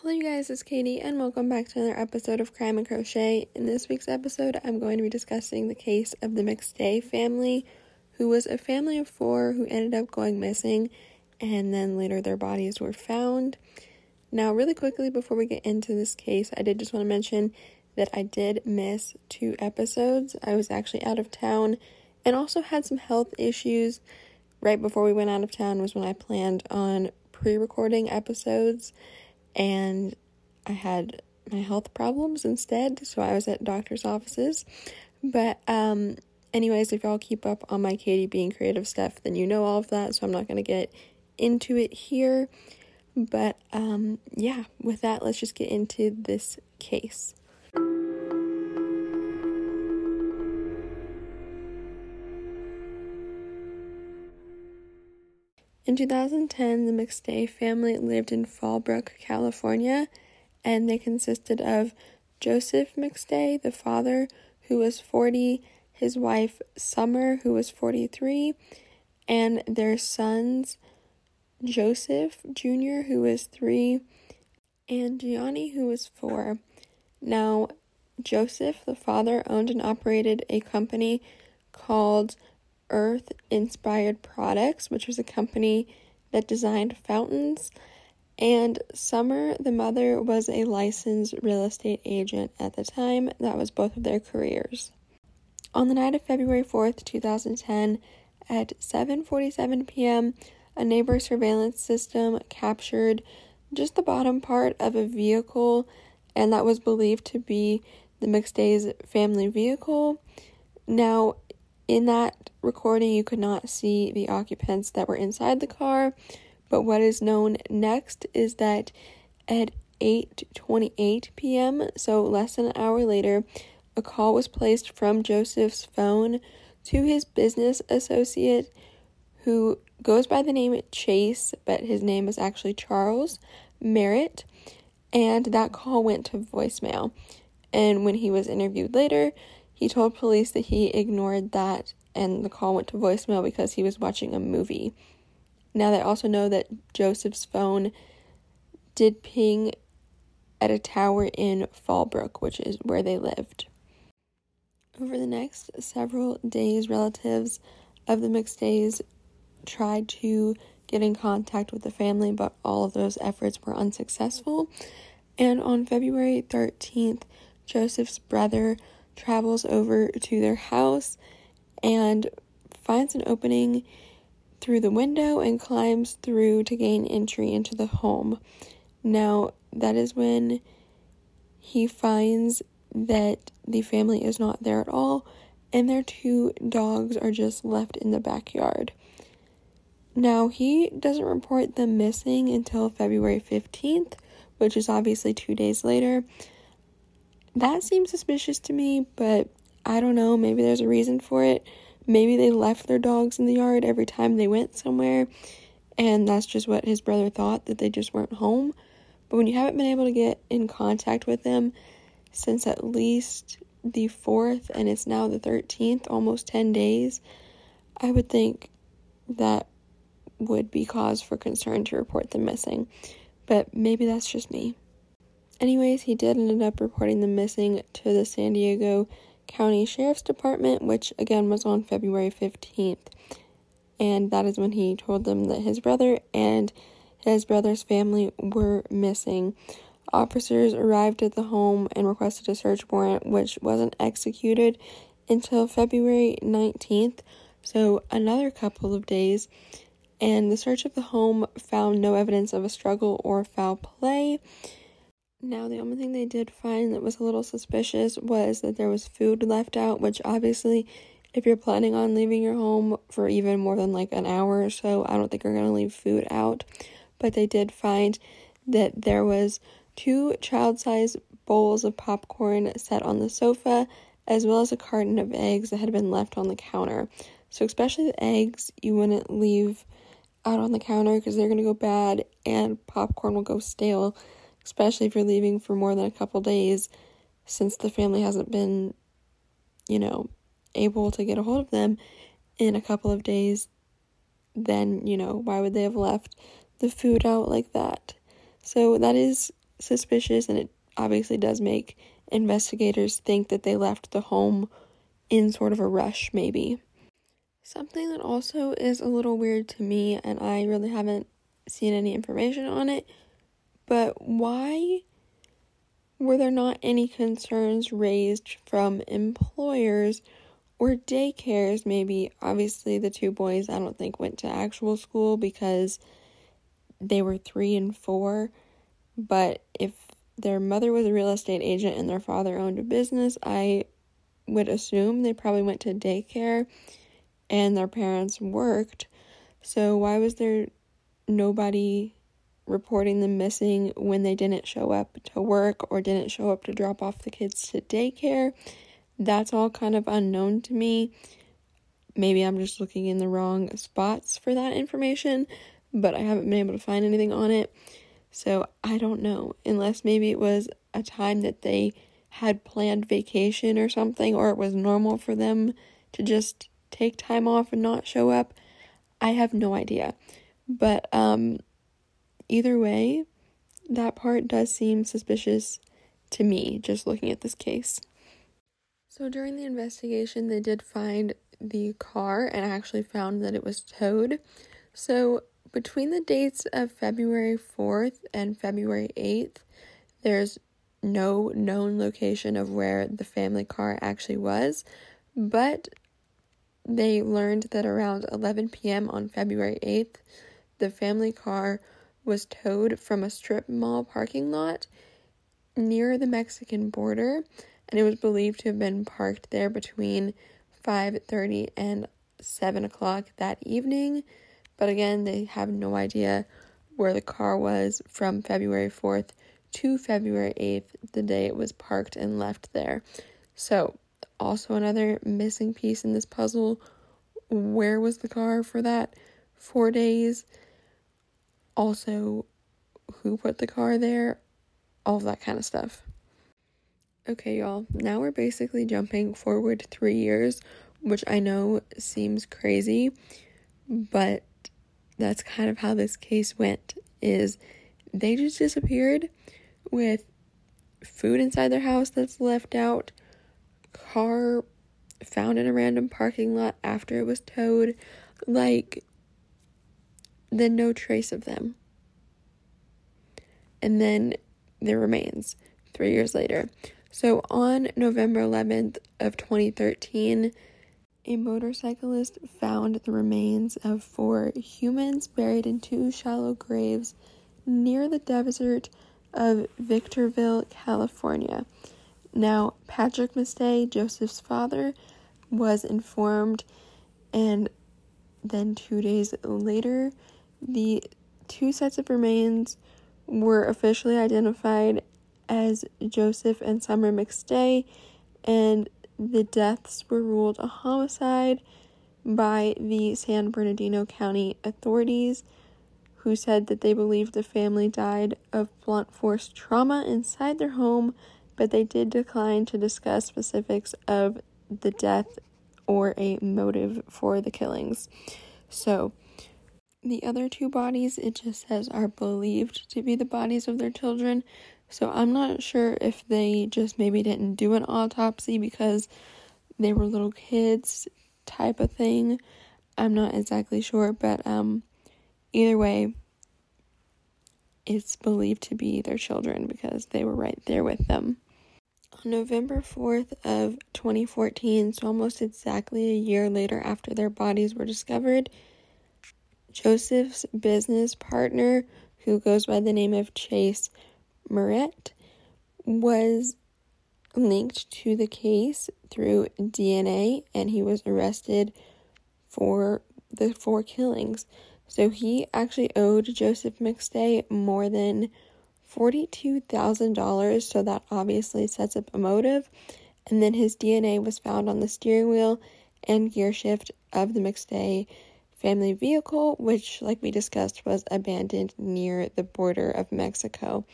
Hello, you guys, it's Katie, and welcome back to another episode of Crime and Crochet. In this week's episode, I'm going to be discussing the case of the McStay family, who was a family of four who ended up going missing, and then later their bodies were found. Now, really quickly, before we get into this case, I did just want to mention that I did miss two episodes. I was actually out of town and also had some health issues. Right before we went out of town was when I planned on pre recording episodes and I had my health problems instead, so I was at doctor's offices. But um anyways, if y'all keep up on my Katie being creative stuff, then you know all of that, so I'm not going to get into it here. But um yeah, with that, let's just get into this case. In 2010, the McStay family lived in Fallbrook, California, and they consisted of Joseph McStay, the father, who was 40, his wife, Summer, who was 43, and their sons, Joseph Jr., who was 3, and Gianni, who was 4. Now, Joseph, the father, owned and operated a company called Earth Inspired Products, which was a company that designed fountains. And Summer, the mother, was a licensed real estate agent at the time. That was both of their careers. On the night of February 4th, 2010, at 7:47 p.m., a neighbor surveillance system captured just the bottom part of a vehicle, and that was believed to be the McStay's family vehicle. Now, in that recording, you could not see the occupants that were inside the car, but what is known next is that at 8:28 p.m., so less than an hour later, a call was placed from Joseph's phone to his business associate who goes by the name Chase, but his name is actually Charles Merritt, and that call went to voicemail. And when he was interviewed later, he told police that he ignored that and the call went to voicemail because he was watching a movie. Now, they also know that Joseph's phone did ping at a tower in Fallbrook, which is where they lived. Over the next several days, relatives of the McStays tried to get in contact with the family, but all of those efforts were unsuccessful. And on February 13th, Joseph's brother travels over to their house and finds an opening through the window and climbs through to gain entry into the home. Now, that is when he finds that the family is not there at all and their two dogs are just left in the backyard. Now, he doesn't report them missing until February 15th, which is obviously two days later. That seems suspicious to me, but I don't know. Maybe there's a reason for it. Maybe they left their dogs in the yard every time they went somewhere, and that's just what his brother thought that they just weren't home. But when you haven't been able to get in contact with them since at least the 4th, and it's now the 13th, almost 10 days, I would think that would be cause for concern to report them missing. But maybe that's just me. Anyways, he did end up reporting them missing to the San Diego County Sheriff's Department, which again was on February 15th. And that is when he told them that his brother and his brother's family were missing. Officers arrived at the home and requested a search warrant, which wasn't executed until February 19th, so another couple of days. And the search of the home found no evidence of a struggle or foul play. Now, the only thing they did find that was a little suspicious was that there was food left out, which obviously, if you're planning on leaving your home for even more than like an hour or so, I don't think you're going to leave food out. But they did find that there was two child-sized bowls of popcorn set on the sofa, as well as a carton of eggs that had been left on the counter. So, especially the eggs, you wouldn't leave out on the counter because they're going to go bad and popcorn will go stale especially if you're leaving for more than a couple days since the family hasn't been, you know, able to get a hold of them in a couple of days, then, you know, why would they have left the food out like that? So that is suspicious, and it obviously does make investigators think that they left the home in sort of a rush, maybe. Something that also is a little weird to me, and I really haven't seen any information on it, but why were there not any concerns raised from employers or daycares? Maybe, obviously, the two boys I don't think went to actual school because they were three and four, but if their mother was a real estate agent and their father owned a business, I would assume they probably went to daycare and their parents worked. So, why was there nobody reporting them missing when they didn't show up to work or didn't show up to drop off the kids to daycare. That's all kind of unknown to me. Maybe I'm just looking in the wrong spots for that information, but I haven't been able to find anything on it. So I don't know, unless maybe it was a time that they had planned vacation or something, or it was normal for them to just take time off and not show up. I have no idea. But um either way, that part does seem suspicious to me, just looking at this case. So during the investigation, they did find the car and actually found that it was towed. So between the dates of February 4th and February 8th, there's no known location of where the family car actually was, but they learned that around 11 p.m. on February 8th, the family car was towed from a strip mall parking lot near the Mexican border, and it was believed to have been parked there between 5:30 and 7 o'clock that evening. But again, they have no idea where the car was from February 4th to February 8th, the day it was parked and left there. So, also another missing piece in this puzzle. Where was the car for that four days? Also who put the car there, all of that kind of stuff. Okay, y'all, now we're basically jumping forward three years, which I know seems crazy, but that's kind of how this case went is they just disappeared with food inside their house that's left out, car found in a random parking lot after it was towed, like then no trace of them. And then their remains three years later. So on November 11th of 2013, a motorcyclist found the remains of four humans buried in two shallow graves near the desert of Victorville, California. Now, Patrick McStay, Joseph's father, was informed, and then two days later, the two sets of remains were officially identified as Joseph and Summer McStay, and the deaths were ruled a homicide by the San Bernardino County authorities, who said that they believed the family died of blunt force trauma inside their home, but they did decline to discuss specifics of the death or a motive for the killings. So, the other two bodies, it just says, are believed to be the bodies of their children. So I'm not sure if they just maybe didn't do an autopsy because they were little kids type of thing. I'm not exactly sure, but um either way it's believed to be their children because they were right there with them. On November 4th of 2014, so almost exactly a year later after their bodies were discovered, Joseph's business partner, who goes by the name of Chase Merritt, was linked to the case through DNA and he was arrested for the four killings. So he actually owed Joseph McStay more than $42,000, so that obviously sets up a motive. And then his DNA was found on the steering wheel and gear shift of the McStay family vehicle, which, like we discussed, was abandoned near the border of Mexico.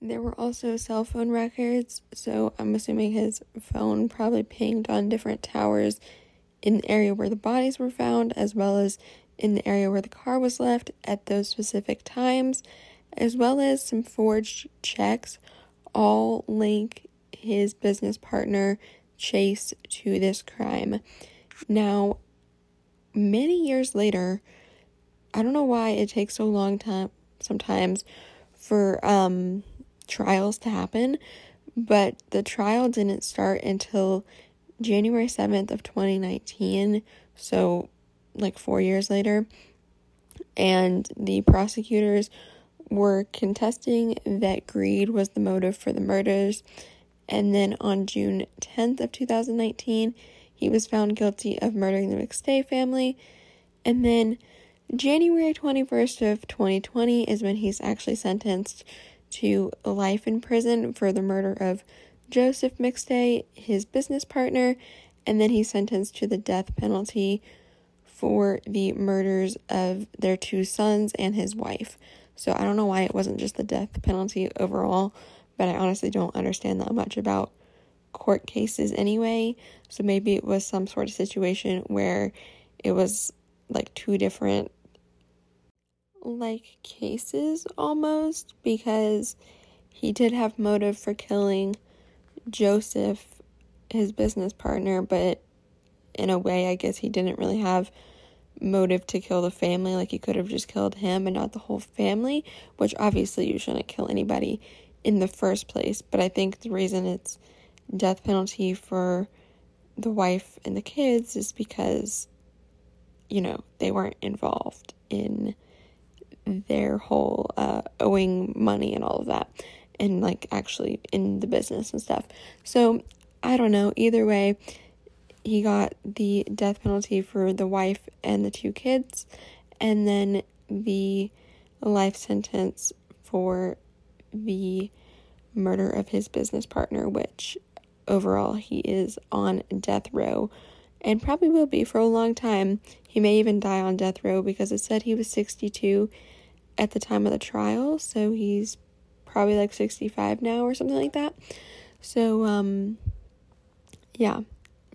There were also cell phone records, so I'm assuming his phone probably pinged on different towers in the area where the bodies were found, as well as in the area where the car was left at those specific times. as well as some forged checks, all link his business partner Chase to this crime. Now, many years later, I don't know why it takes so long time sometimes for um trials to happen, but the trial didn't start until January 7th of 2019, so like 4 years later. And the prosecutors were contesting that greed was the motive for the murders. And then on June 10th of 2019, he was found guilty of murdering the McStay family. And then January 21st of 2020 is when he's actually sentenced to life in prison for the murder of Joseph McStay, his business partner, and then he's sentenced to the death penalty for the murders of their two sons and his wife. So I don't know why it wasn't just the death penalty overall, but I honestly don't understand that much about court cases anyway. So maybe it was some sort of situation where it was like two different like cases almost because he did have motive for killing Joseph, his business partner, but in a way, I guess he didn't really have motive to kill the family. Like he could have just killed him and not the whole family, which obviously you shouldn't kill anybody in the first place. But I think the reason it's death penalty for the wife and the kids is because, you know, they weren't involved in their whole uh, owing money and all of that, and like actually in the business and stuff. So I don't know. Either way, he got the death penalty for the wife and the two kids, and then the life sentence for the murder of his business partner, which overall he is on death row and probably will be for a long time. He may even die on death row because it said he was 62 at the time of the trial, so he's probably like 65 now or something like that. So, um, yeah,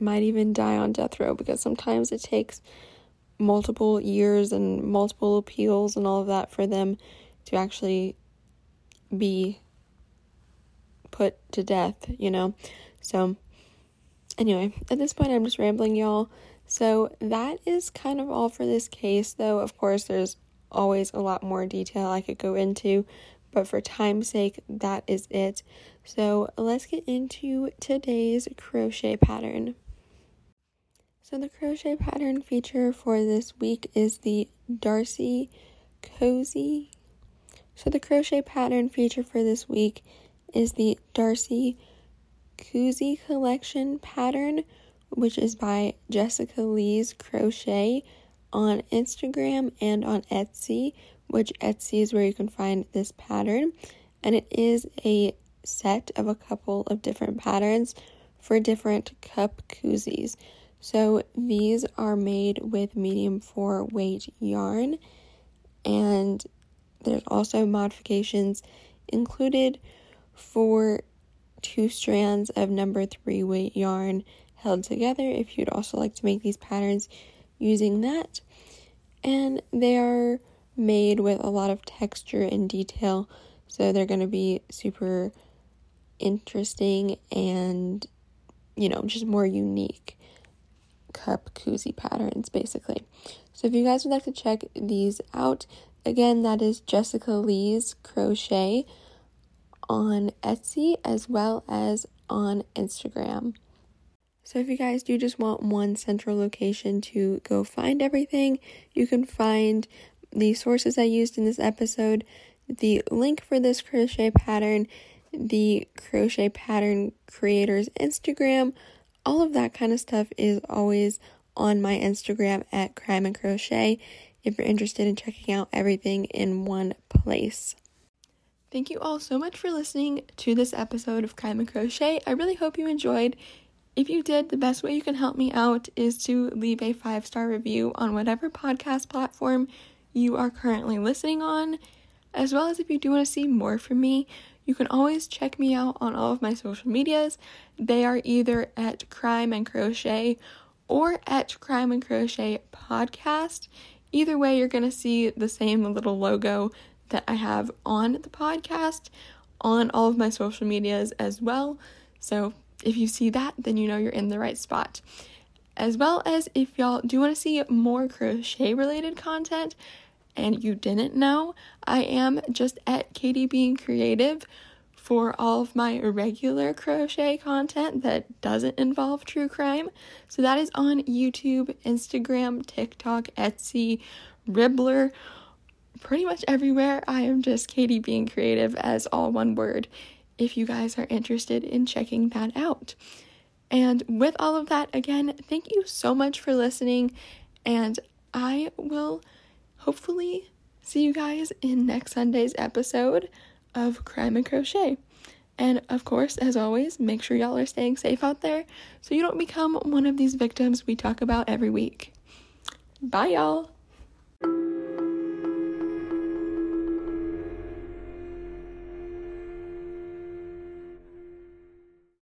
might even die on death row because sometimes it takes multiple years and multiple appeals and all of that for them to actually be put to death, you know? So, anyway, at this point, I'm just rambling, y'all. So, that is kind of all for this case, though. Of course, there's always a lot more detail I could go into, but for time's sake, that is it. So let's get into today's crochet pattern. So, the crochet pattern feature for this week is the Darcy Cozy. So, the crochet pattern feature for this week is the Darcy Cozy Collection pattern, which is by Jessica Lee's Crochet on Instagram and on Etsy, which Etsy is where you can find this pattern. And it is a set of a couple of different patterns for different cup koozies. So these are made with medium four weight yarn, and there's also modifications included for two strands of number three weight yarn held together if you'd also like to make these patterns using that and they are made with a lot of texture and detail, so they're going to be super interesting and you know, just more unique cup koozie patterns basically. So if you guys would like to check these out, again, that is Jessica Lee's Crochet on Etsy as well as on Instagram. So, if you guys do just want one central location to go find everything, you can find the sources I used in this episode, the link for this crochet pattern, the crochet pattern creator's Instagram, all of that kind of stuff is always on my Instagram at Crime and Crochet if you're interested in checking out everything in one place. Thank you all so much for listening to this episode of Crime and Crochet. I really hope you enjoyed. If you did, the best way you can help me out is to leave a five star review on whatever podcast platform you are currently listening on. As well as if you do want to see more from me, you can always check me out on all of my social medias. They are either at Crime and Crochet or at Crime and Crochet Podcast. Either way, you're going to see the same little logo that I have on the podcast, on all of my social medias as well. So if you see that, then you know you're in the right spot. As well as if y'all do want to see more crochet related content and you didn't know, I am just at Katie Being Creative for all of my regular crochet content that doesn't involve true crime. So that is on YouTube, Instagram, TikTok, Etsy, Ribblr, pretty much everywhere. I am just Katie Being Creative as all one word if you guys are interested in checking that out. And with all of that, again, thank you so much for listening, and I will hopefully see you guys in next Sunday's episode of Crime and Crochet. And of course, as always, make sure y'all are staying safe out there so you don't become one of these victims we talk about every week. Bye, y'all.